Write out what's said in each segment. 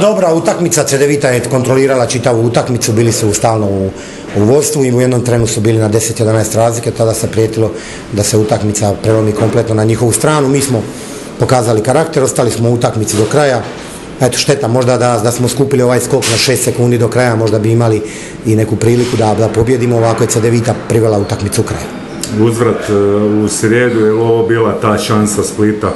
dobra utakmica, Cedevita je kontrolirala čitavu utakmicu, bili su stalno u, u vodstvu i u jednom trenu su bili na 10-11 razlike, tada se prijetilo da se utakmica prelomi kompletno na njihovu stranu. Mi smo pokazali karakter, ostali smo u utakmici do kraja. Eto šteta možda da, da smo skupili ovaj skok na 6 sekundi do kraja, možda bi imali i neku priliku da, da pobjedimo, ovako je Cedevita privela utakmicu u kraju. Uzvrat e, u srijedu je ovo bila ta šansa Splita?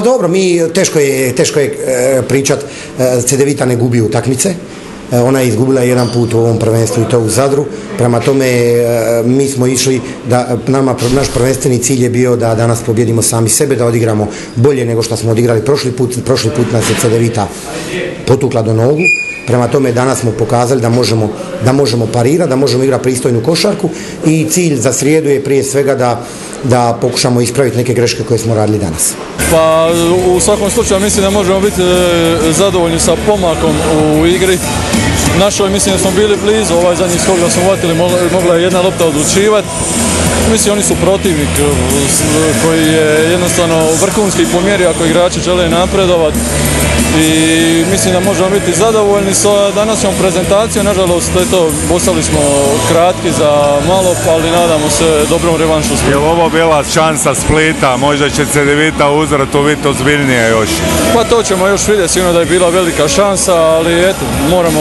Pa dobro, mi teško je, teško je e, pričat, e, Cedevita ne gubi utakmice, E, ona je izgubila jedan put u ovom prvenstvu i to u Zadru. Prema tome mi smo išli da nama naš prvenstveni cilj je bio da danas pobjedimo sami sebe, da odigramo bolje nego što smo odigrali prošli put. Prošli put nas je Cedevita potukla do nogu. Prema tome danas smo pokazali da možemo, da možemo parirati, da možemo igrati pristojnu košarku i cilj za srijedu je prije svega da, da pokušamo ispraviti neke greške koje smo radili danas. Pa u svakom slučaju mislim da možemo biti e, zadovoljni sa pomakom u igri. Našoj mislim da smo bili blizu, ovaj zadnji skok da smo vatili, mogla je jedna lopta odlučivati. Mislim oni su protivnik e, koji je jednostavno vrhunski po mjeri ako igrači žele napredovati i mislim da možemo biti zadovoljni sa današnjom prezentacijom. Nažalost, to ostali smo kratki za malo, ali nadamo se dobrom revanšu. Je li ovo bila šansa Splita? Možda će Cedevita uzvratu biti ozbiljnije još? Pa to ćemo još vidjeti, sigurno da je bila velika šansa, ali eto, moramo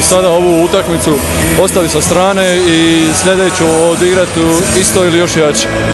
sada ovu utakmicu ostaviti sa strane i sljedeću odigrati isto ili još jače.